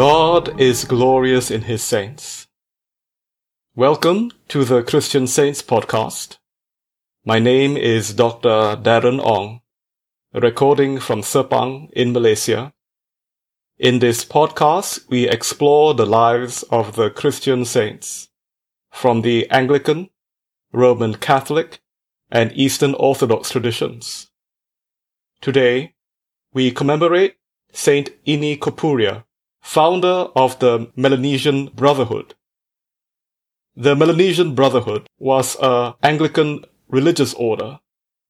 God is glorious in his saints. Welcome to the Christian Saints podcast. My name is Dr. Darren Ong, recording from Sepang in Malaysia. In this podcast, we explore the lives of the Christian saints from the Anglican, Roman Catholic, and Eastern Orthodox traditions. Today, we commemorate Saint Ini Kopuria, founder of the Melanesian Brotherhood. The Melanesian Brotherhood was a Anglican religious order,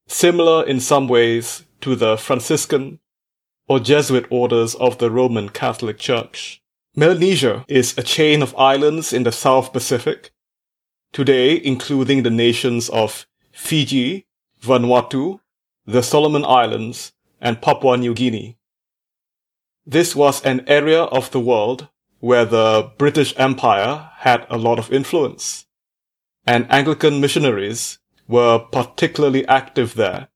similar in some ways to the Franciscan or Jesuit orders of the Roman Catholic Church. Melanesia is a chain of islands in the South Pacific, today including the nations of Fiji, Vanuatu, the Solomon Islands, and Papua New Guinea. This was an area of the world where the British Empire had a lot of influence, and Anglican missionaries were particularly active there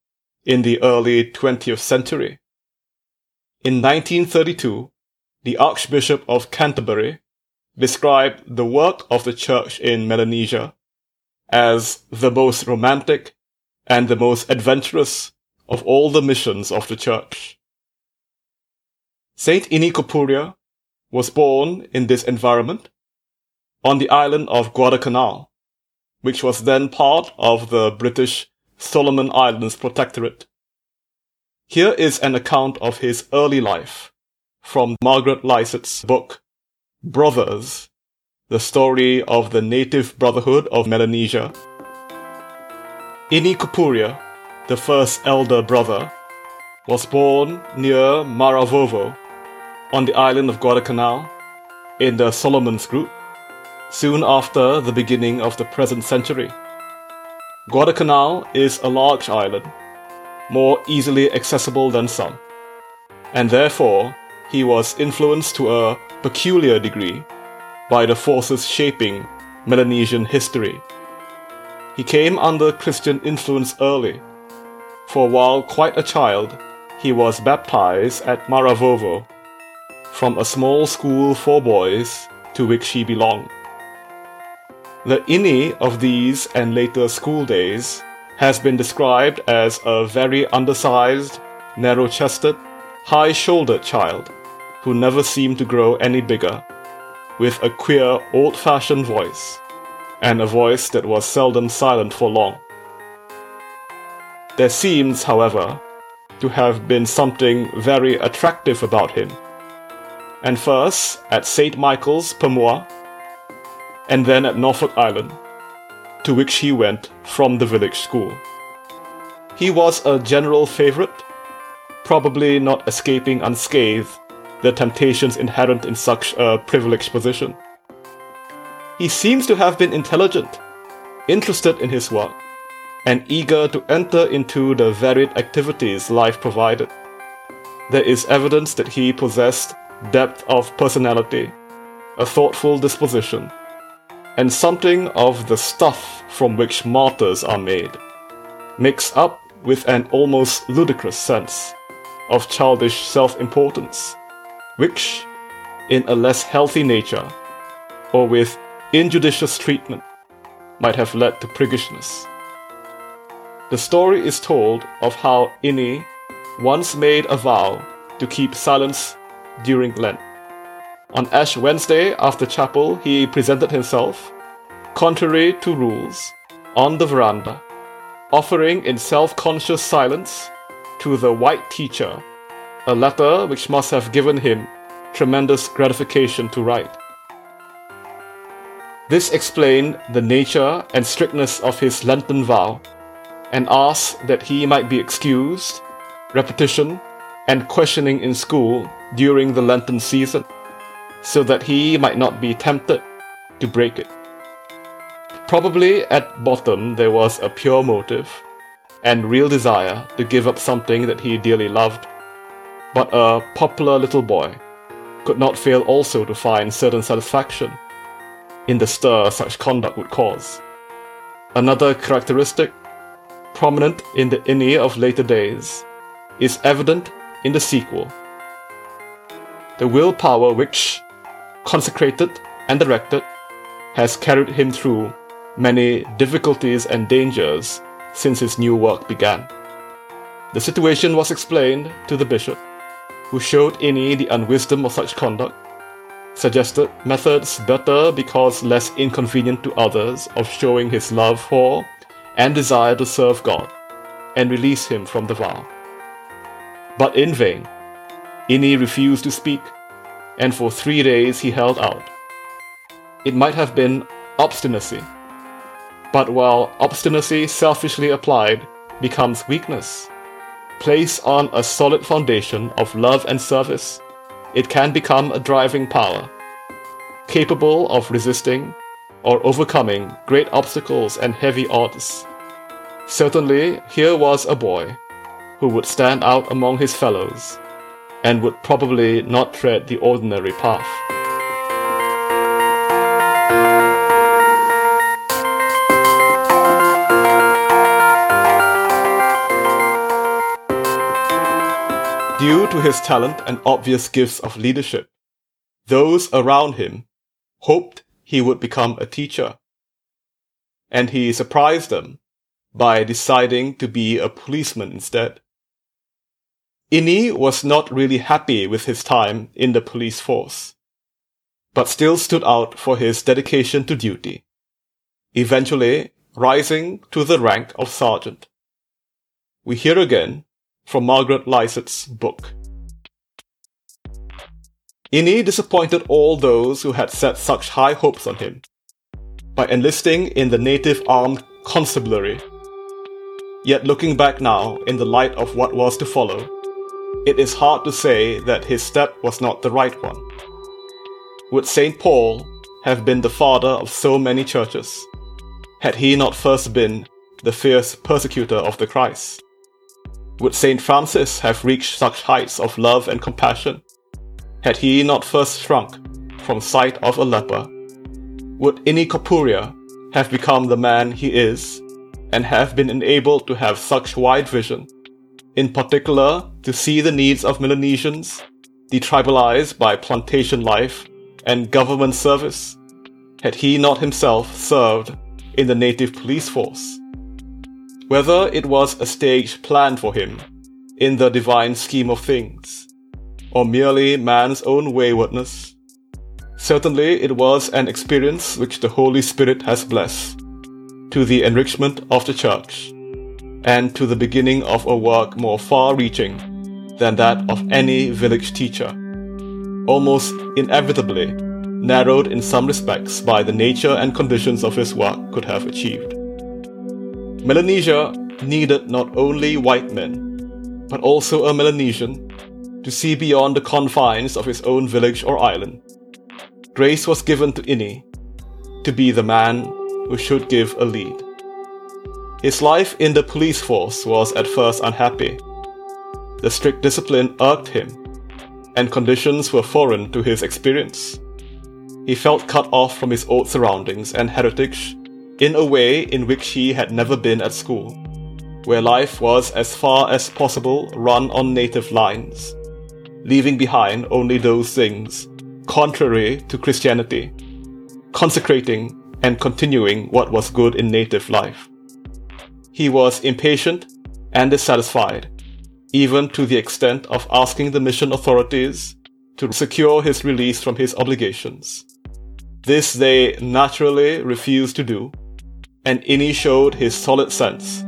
in the early 20th century. In 1932, the Archbishop of Canterbury described the work of the church in Melanesia as the most romantic and the most adventurous of all the missions of the church. Saint Ini Kopuria was born in this environment on the island of Guadalcanal, which was then part of the British Solomon Islands Protectorate. Here is an account of his early life from Margaret Lycett's book, Brothers, the story of the native brotherhood of Melanesia. Ini Kopuria, the first elder brother, was born near Maravovo on the island of Guadalcanal in the Solomons group soon after the beginning of the present century. Guadalcanal is a large island, more easily accessible than some, and therefore he was influenced to a peculiar degree by the forces shaping Melanesian history. He came under Christian influence early, for while quite a child, he was baptized at Maravovo from a small school for boys to which he belonged. The Ini of these and later school days has been described as a very undersized, narrow chested, high shouldered child who never seemed to grow any bigger, with a queer, old fashioned voice, and a voice that was seldom silent for long. There seems, however, to have been something very attractive about him and first at St. Michael's, Pamua, and then at Norfolk Island, to which he went from the village school. He was a general favorite, probably not escaping unscathed the temptations inherent in such a privileged position. He seems to have been intelligent, interested in his work, and eager to enter into the varied activities life provided. There is evidence that he possessed depth of personality, a thoughtful disposition, and something of the stuff from which martyrs are made, mixed up with an almost ludicrous sense of childish self importance, which, in a less healthy nature, or with injudicious treatment, might have led to priggishness. The story is told of how Ini once made a vow to keep silence during Lent. On Ash Wednesday after chapel, he presented himself, contrary to rules, on the veranda, offering in self conscious silence to the white teacher a letter which must have given him tremendous gratification to write. This explained the nature and strictness of his Lenten vow and asked that he might be excused repetition and questioning in school during the Lenten season, so that he might not be tempted to break it. Probably at bottom there was a pure motive and real desire to give up something that he dearly loved, but a popular little boy could not fail also to find certain satisfaction in the stir such conduct would cause. Another characteristic prominent in the Ini of later days, is evident in the sequel. The willpower which, consecrated and directed, has carried him through many difficulties and dangers since his new work began. The situation was explained to the bishop, who showed Ini the unwisdom of such conduct, suggested methods better because less inconvenient to others of showing his love for and desire to serve God, and release him from the vow. But in vain, Ini refused to speak, and for three days he held out. It might have been obstinacy, but while obstinacy selfishly applied becomes weakness, placed on a solid foundation of love and service, it can become a driving power, capable of resisting or overcoming great obstacles and heavy odds. Certainly, here was a boy who would stand out among his fellows and would probably not tread the ordinary path. Due to his talent and obvious gifts of leadership, those around him hoped he would become a teacher. And he surprised them by deciding to be a policeman instead. Ini was not really happy with his time in the police force, but still stood out for his dedication to duty, eventually rising to the rank of sergeant. We hear again from Margaret Lycett's book. Ini disappointed all those who had set such high hopes on him by enlisting in the native armed constabulary. Yet looking back now in the light of what was to follow, it is hard to say that his step was not the right one. Would St. Paul have been the father of so many churches, had he not first been the fierce persecutor of the Christ? Would St. Francis have reached such heights of love and compassion had he not first shrunk from sight of a leper? Would Ini Kopuria have become the man he is and have been enabled to have such wide vision, in particular to see the needs of Melanesians, detribalized by plantation life and government service, had he not himself served in the native police force? Whether it was a stage planned for him in the divine scheme of things, or merely man's own waywardness. Certainly, it was an experience which the Holy Spirit has blessed, to the enrichment of the Church, and to the beginning of a work more far reaching than that of any village teacher, almost inevitably narrowed in some respects by the nature and conditions of his work could have achieved. Melanesia needed not only white men, but also a Melanesian to see beyond the confines of his own village or island. Grace was given to Ini to be the man who should give a lead. His life in the police force was at first unhappy. The strict discipline irked him, and conditions were foreign to his experience. He felt cut off from his old surroundings and heritage in a way in which he had never been at school, where life was as far as possible run on native lines, leaving behind only those things contrary to Christianity, consecrating and continuing what was good in native life. He was impatient and dissatisfied, even to the extent of asking the mission authorities to secure his release from his obligations. This they naturally refused to do, and Ini showed his solid sense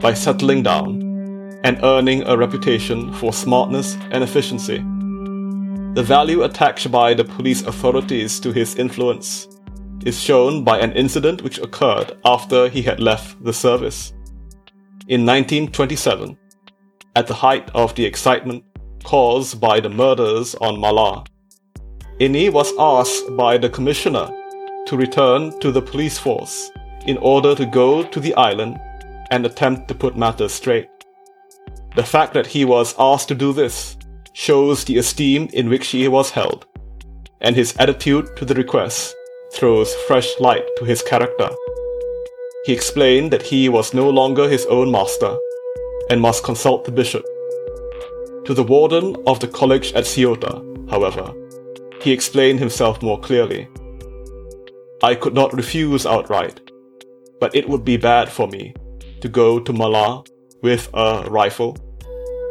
by settling down and earning a reputation for smartness and efficiency. The value attached by the police authorities to his influence is shown by an incident which occurred after he had left the service. In 1927, at the height of the excitement caused by the murders on Mala, Ini was asked by the commissioner to return to the police force in order to go to the island and attempt to put matters straight. The fact that he was asked to do this shows the esteem in which he was held, and his attitude to the request throws fresh light to his character. He explained that he was no longer his own master and must consult the bishop. To the warden of the college at Siota, however, he explained himself more clearly. I could not refuse outright, but it would be bad for me to go to Mala with a rifle.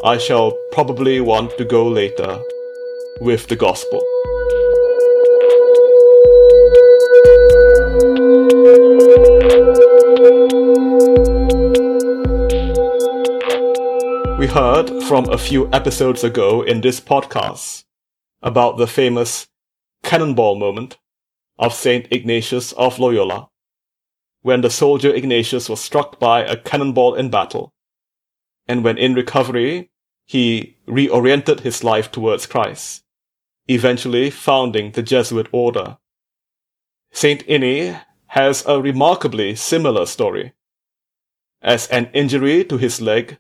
I shall probably want to go later with the gospel. We heard from a few episodes ago in this podcast about the famous cannonball moment of Saint Ignatius of Loyola, when the soldier Ignatius was struck by a cannonball in battle, and when in recovery he reoriented his life towards Christ, eventually founding the Jesuit order. Saint Ini has a remarkably similar story. As an injury to his leg,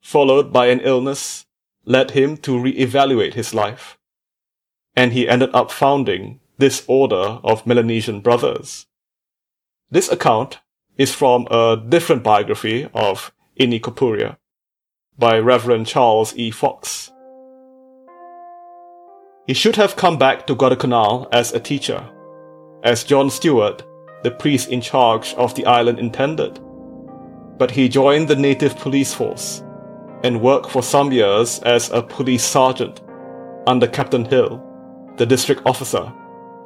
followed by an illness, led him to re-evaluate his life. And he ended up founding this order of Melanesian brothers. This account is from a different biography of Ini Kopuria by Reverend Charles E. Fox. He should have come back to Guadalcanal as a teacher, as John Stewart, the priest in charge of the island, intended. But he joined the native police force and worked for some years as a police sergeant under Captain Hill, the district officer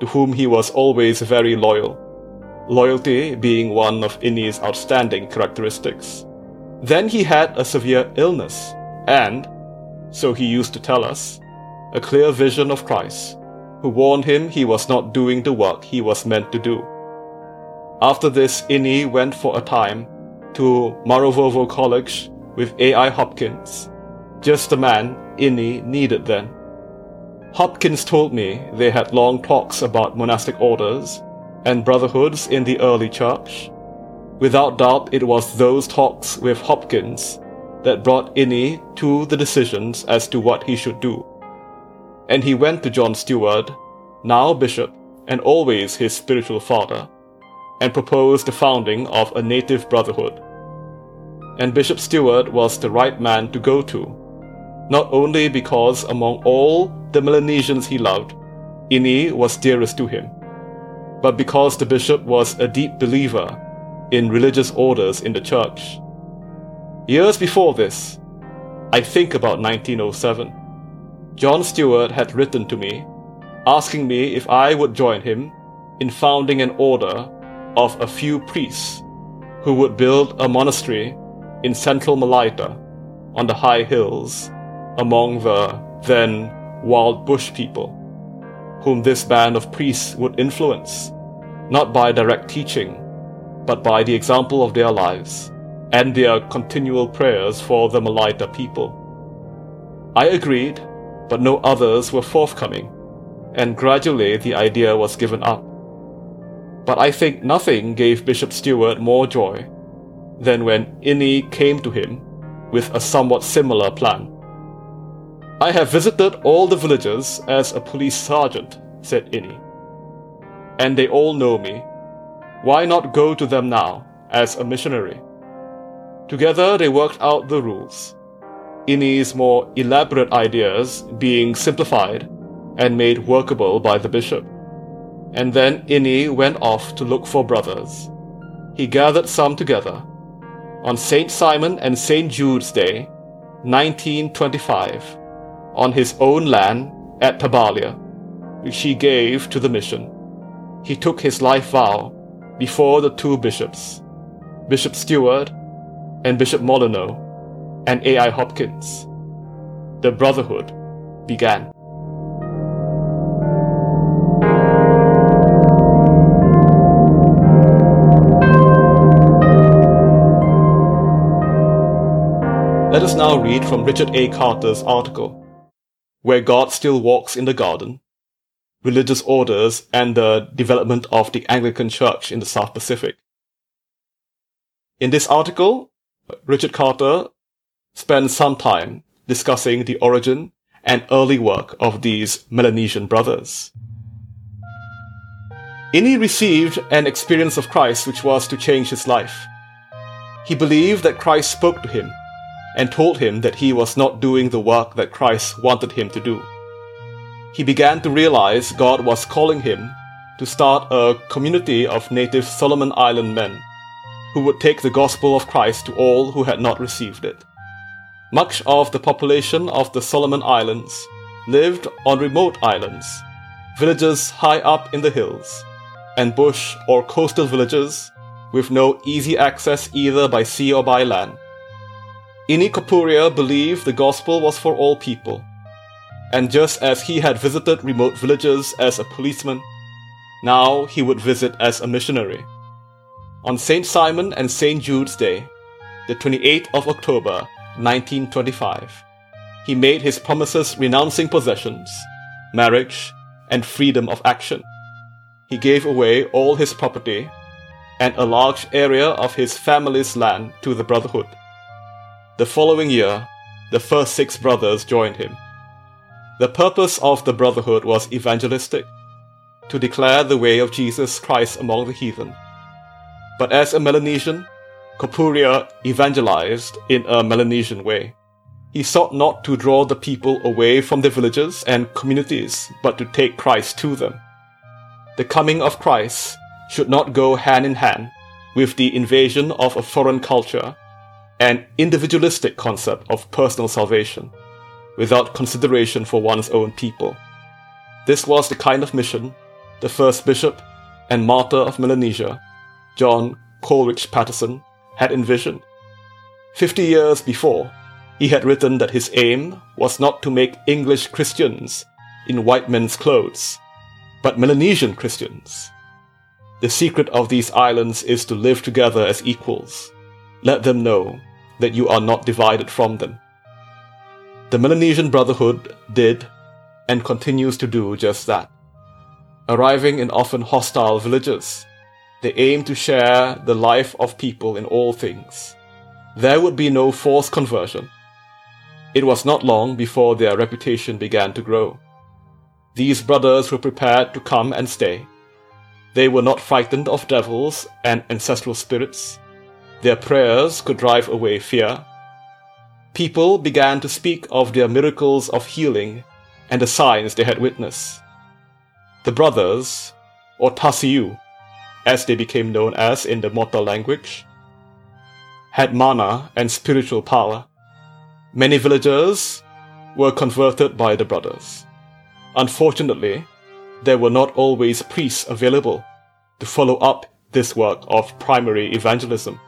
to whom he was always very loyal, loyalty being one of Ini's outstanding characteristics. Then he had a severe illness, and, so he used to tell us, a clear vision of Christ, who warned him he was not doing the work he was meant to do. After this, Ini went for a time to Maravovo College with A.I. Hopkins, just the man Ini needed then. Hopkins told me they had long talks about monastic orders and brotherhoods in the early church. Without doubt, it was those talks with Hopkins that brought Ini to the decisions as to what he should do. And he went to John Stewart, now bishop and always his spiritual father, and proposed the founding of a native brotherhood. And Bishop Stewart was the right man to go to, not only because among all the Melanesians he loved, Ini was dearest to him, but because the bishop was a deep believer in religious orders in the church. Years before this, I think about 1907, John Stewart had written to me asking me if I would join him in founding an order of a few priests who would build a monastery in central Malaita on the high hills among the then wild bush people, whom this band of priests would influence, not by direct teaching, but by the example of their lives and their continual prayers for the Malaita people. I agreed, but no others were forthcoming, and gradually the idea was given up. But I think nothing gave Bishop Stewart more joy than when Ini came to him with a somewhat similar plan. I have visited all the villages as a police sergeant, said Ini. And they all know me. Why not go to them now, as a missionary? Together they worked out the rules. Ini's more elaborate ideas being simplified and made workable by the bishop. And then Ini went off to look for brothers. He gathered some together. On St. Simon and St. Jude's Day, 1925, on his own land at Tabalia, which he gave to the mission. He took his life vow before the two bishops, Bishop Stewart and Bishop Molyneux, and A.I. Hopkins. The brotherhood began. Let us now read from Richard A. Carter's article where God still walks in the garden, religious orders, and the development of the Anglican Church in the South Pacific. In this article, Richard Carter spends some time discussing the origin and early work of these Melanesian brothers. Ini received an experience of Christ which was to change his life. He believed that Christ spoke to him and told him that he was not doing the work that Christ wanted him to do. He began to realize God was calling him to start a community of native Solomon Island men who would take the gospel of Christ to all who had not received it. Much of the population of the Solomon Islands lived on remote islands, villages high up in the hills, and bush or coastal villages with no easy access either by sea or by land. Ini Kopuria believed the gospel was for all people, and just as he had visited remote villages as a policeman, now he would visit as a missionary. On St. Simon and St. Jude's Day, the 28th of October, 1925, he made his promises renouncing possessions, marriage, and freedom of action. He gave away all his property and a large area of his family's land to the Brotherhood. The following year, the first six brothers joined him. The purpose of the Brotherhood was evangelistic, to declare the way of Jesus Christ among the heathen. But as a Melanesian, Kopuria evangelized in a Melanesian way. He sought not to draw the people away from their villages and communities, but to take Christ to them. The coming of Christ should not go hand in hand with the invasion of a foreign culture and individualistic concept of personal salvation without consideration for one's own people. This was the kind of mission the first bishop and martyr of Melanesia, John Coleridge Patteson, had envisioned. Fifty years before, he had written that his aim was not to make English Christians in white men's clothes, but Melanesian Christians the secret of these islands is to live together as equals. Let them know that you are not divided from them. The Melanesian Brotherhood did and continues to do just that. Arriving in often hostile villages, they aim to share the life of people in all things. There would be no forced conversion. It was not long before their reputation began to grow. These brothers were prepared to come and stay they were not frightened of devils and ancestral spirits. Their prayers could drive away fear. People began to speak of their miracles of healing and the signs they had witnessed. The brothers, or Tasiu, as they became known as in the Mota language, had mana and spiritual power. Many villagers were converted by the brothers. Unfortunately, there were not always priests available to follow up this work of primary evangelism.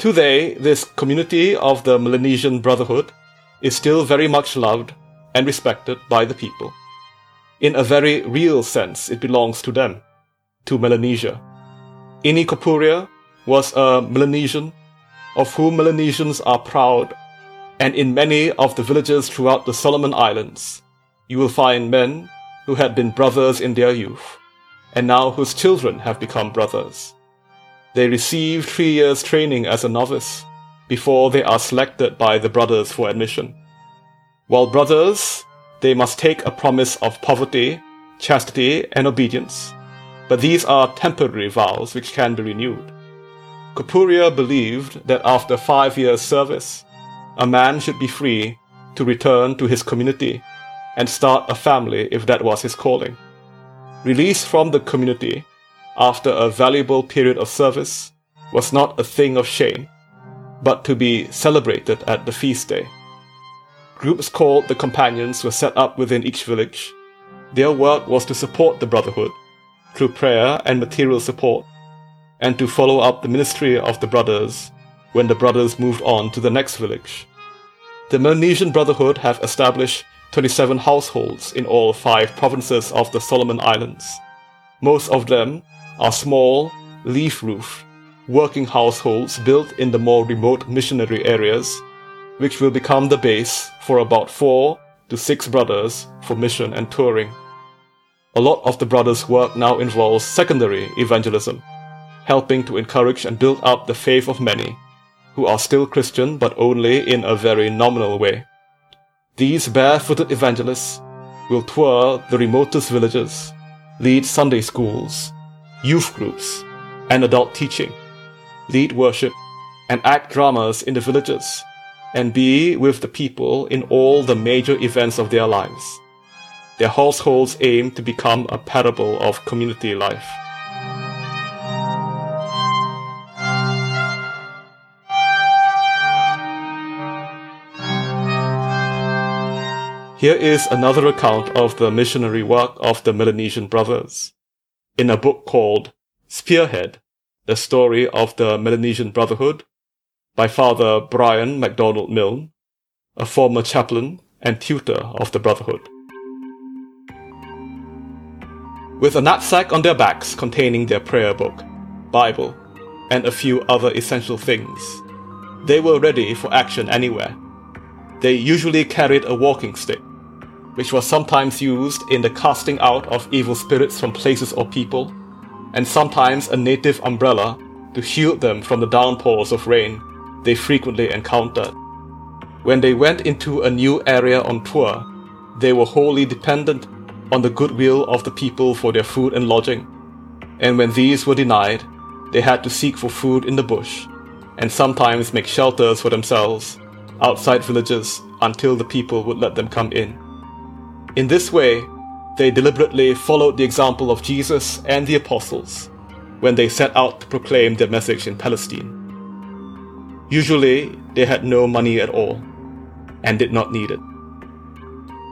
Today, this community of the Melanesian Brotherhood is still very much loved and respected by the people. In a very real sense, it belongs to them, to Melanesia. Ini Kopuria was a Melanesian of whom Melanesians are proud, and in many of the villages throughout the Solomon Islands, you will find men who had been brothers in their youth, and now whose children have become brothers. They receive three years training as a novice before they are selected by the brothers for admission. While brothers, they must take a promise of poverty, chastity, and obedience, but these are temporary vows which can be renewed. Kopuria believed that after five years' service, a man should be free to return to his community and start a family if that was his calling. Release from the community after a valuable period of service was not a thing of shame, but to be celebrated at the feast day. Groups called the Companions were set up within each village. Their work was to support the Brotherhood through prayer and material support, and to follow up the ministry of the brothers when the brothers moved on to the next village. The Melanesian Brotherhood have established 27 households in all five provinces of the Solomon Islands. Most of them are small, leaf roof, working households built in the more remote missionary areas, which will become the base for about four to six brothers for mission and touring. A lot of the brothers' work now involves secondary evangelism, helping to encourage and build up the faith of many, who are still Christian but only in a very nominal way. These barefooted evangelists will tour the remotest villages, lead Sunday schools, youth groups, and adult teaching, lead worship, and act dramas in the villages and be with the people in all the major events of their lives. Their households aim to become a parable of community life. Here is another account of the missionary work of the Melanesian brothers. In a book called Spearhead, the story of the Melanesian Brotherhood by Father Brian MacDonald Milne, a former chaplain and tutor of the Brotherhood. With a knapsack on their backs containing their prayer book, Bible, and a few other essential things, they were ready for action anywhere. They usually carried a walking stick, which was sometimes used in the casting out of evil spirits from places or people, and sometimes a native umbrella to shield them from the downpours of rain they frequently encountered. When they went into a new area on tour, they were wholly dependent on the goodwill of the people for their food and lodging. And when these were denied, they had to seek for food in the bush, and sometimes make shelters for themselves outside villages until the people would let them come in. In this way, they deliberately followed the example of Jesus and the apostles when they set out to proclaim their message in Palestine. Usually, they had no money at all and did not need it.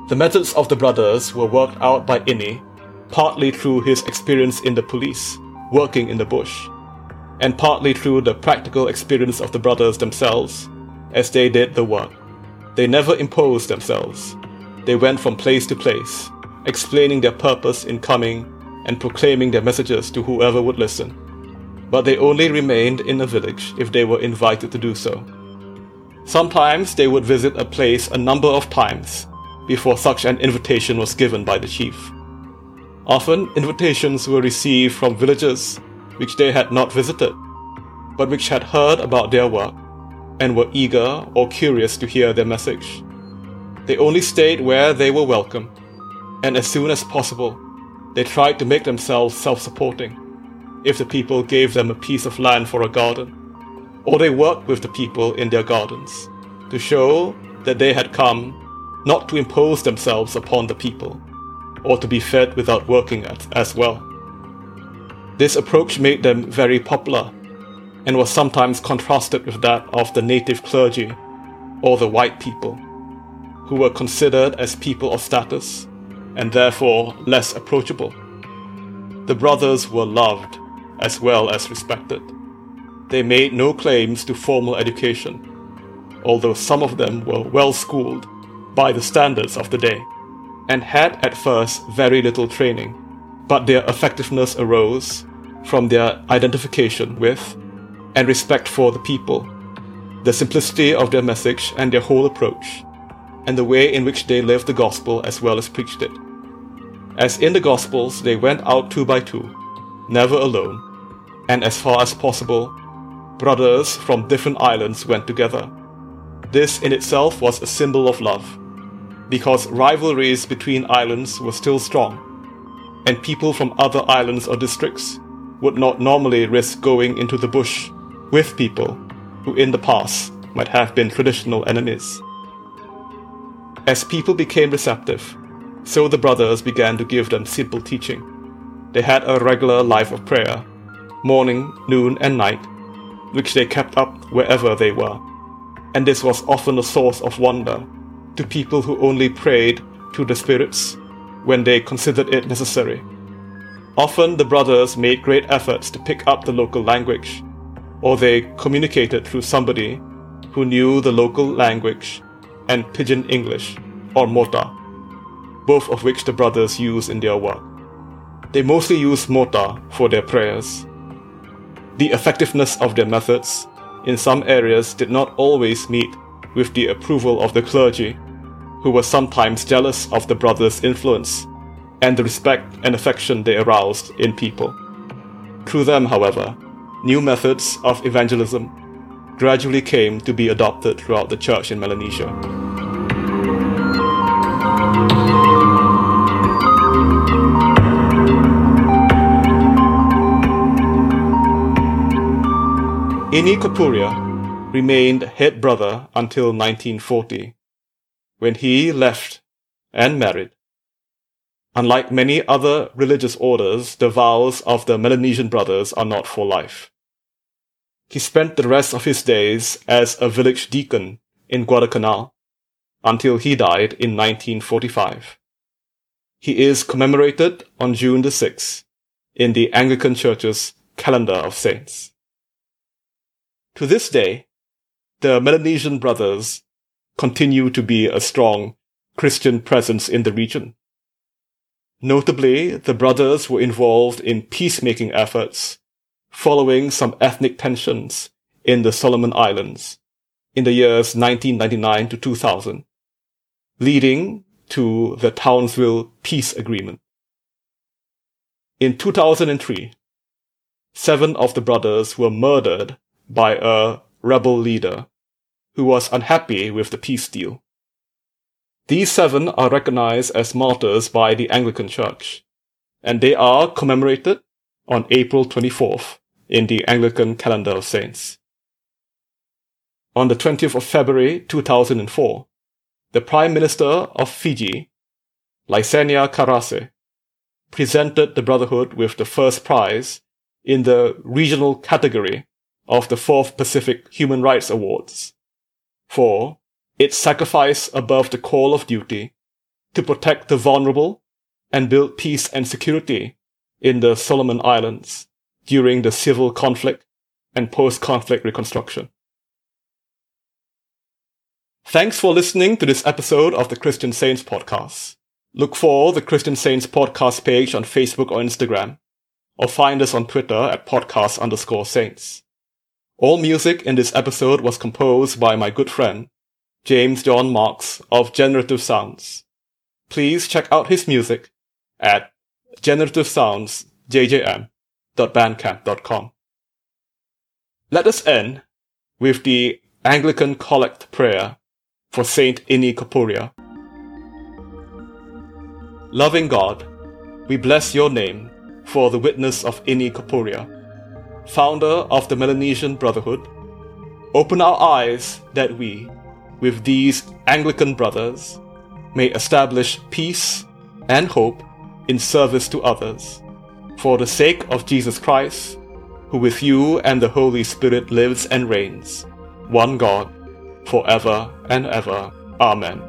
The methods of the brothers were worked out by Ini, partly through his experience in the police, working in the bush, and partly through the practical experience of the brothers themselves as they did the work. They never imposed themselves they went from place to place, explaining their purpose in coming and proclaiming their messages to whoever would listen. But they only remained in a village if they were invited to do so. Sometimes they would visit a place a number of times before such an invitation was given by the chief. Often, invitations were received from villages which they had not visited, but which had heard about their work and were eager or curious to hear their message. They only stayed where they were welcome, and as soon as possible, they tried to make themselves self supporting. If the people gave them a piece of land for a garden, or they worked with the people in their gardens to show that they had come not to impose themselves upon the people, or to be fed without working at, as well. This approach made them very popular and was sometimes contrasted with that of the native clergy or the white people who were considered as people of status and therefore less approachable. The brothers were loved as well as respected. They made no claims to formal education, although some of them were well schooled by the standards of the day, and had at first very little training, but their effectiveness arose from their identification with and respect for the people, the simplicity of their message and their whole approach, and the way in which they lived the gospel as well as preached it. As in the Gospels, they went out two by two, never alone, and as far as possible, brothers from different islands went together. This in itself was a symbol of love, because rivalries between islands were still strong, and people from other islands or districts would not normally risk going into the bush with people who in the past might have been traditional enemies. As people became receptive, so the brothers began to give them simple teaching. They had a regular life of prayer, morning, noon, and night, which they kept up wherever they were. And this was often a source of wonder to people who only prayed to the spirits when they considered it necessary. Often the brothers made great efforts to pick up the local language, or they communicated through somebody who knew the local language and Pidgin English, or Mota, both of which the brothers use in their work. They mostly use Mota for their prayers. The effectiveness of their methods in some areas did not always meet with the approval of the clergy, who were sometimes jealous of the brothers' influence and the respect and affection they aroused in people. Through them, however, new methods of evangelism gradually came to be adopted throughout the church in Melanesia. Ini Kopuria, remained head brother until 1940, when he left and married. Unlike many other religious orders, the vows of the Melanesian brothers are not for life. He spent the rest of his days as a village deacon in Guadalcanal until he died in 1945. He is commemorated on June the 6th in the Anglican Church's calendar of saints. To this day, the Melanesian brothers continue to be a strong Christian presence in the region. Notably, the brothers were involved in peacemaking efforts following some ethnic tensions in the Solomon Islands in the years 1999 to 2000, leading to the Townsville Peace Agreement. In 2003, seven of the brothers were murdered by a rebel leader who was unhappy with the peace deal. These seven are recognized as martyrs by the Anglican Church, and they are commemorated on April 24th in the Anglican calendar of saints. On the 20th of February 2004, the Prime Minister of Fiji, Laisenia Qarase, presented the Brotherhood with the first prize in the regional category of the Fourth Pacific Human Rights Awards for its sacrifice above the call of duty to protect the vulnerable and build peace and security in the Solomon Islands during the civil conflict and post-conflict reconstruction. Thanks for listening to this episode of the Christian Saints podcast. Look for the Christian Saints podcast page on Facebook or Instagram, or find us on Twitter at podcast underscore saints. All music in this episode was composed by my good friend, James John Marks of Generative Sounds. Please check out his music at generativesoundsjjm.bandcamp.com. Let us end with the Anglican Collect Prayer for Saint Ini Kopuria. Loving God, we bless your name for the witness of Ini Kopuria, founder of the Melanesian Brotherhood. Open our eyes that we, with these Anglican brothers, may establish peace and hope in service to others, for the sake of Jesus Christ, who with you and the Holy Spirit lives and reigns, one God, forever and ever. Amen.